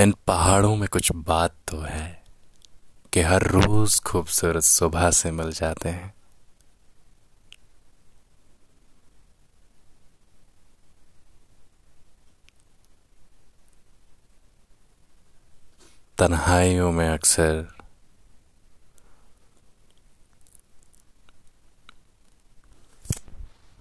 इन पहाड़ों में कुछ बात तो है कि हर रोज खूबसूरत सुबह से मिल जाते हैं। तन्हाइयों में अक्सर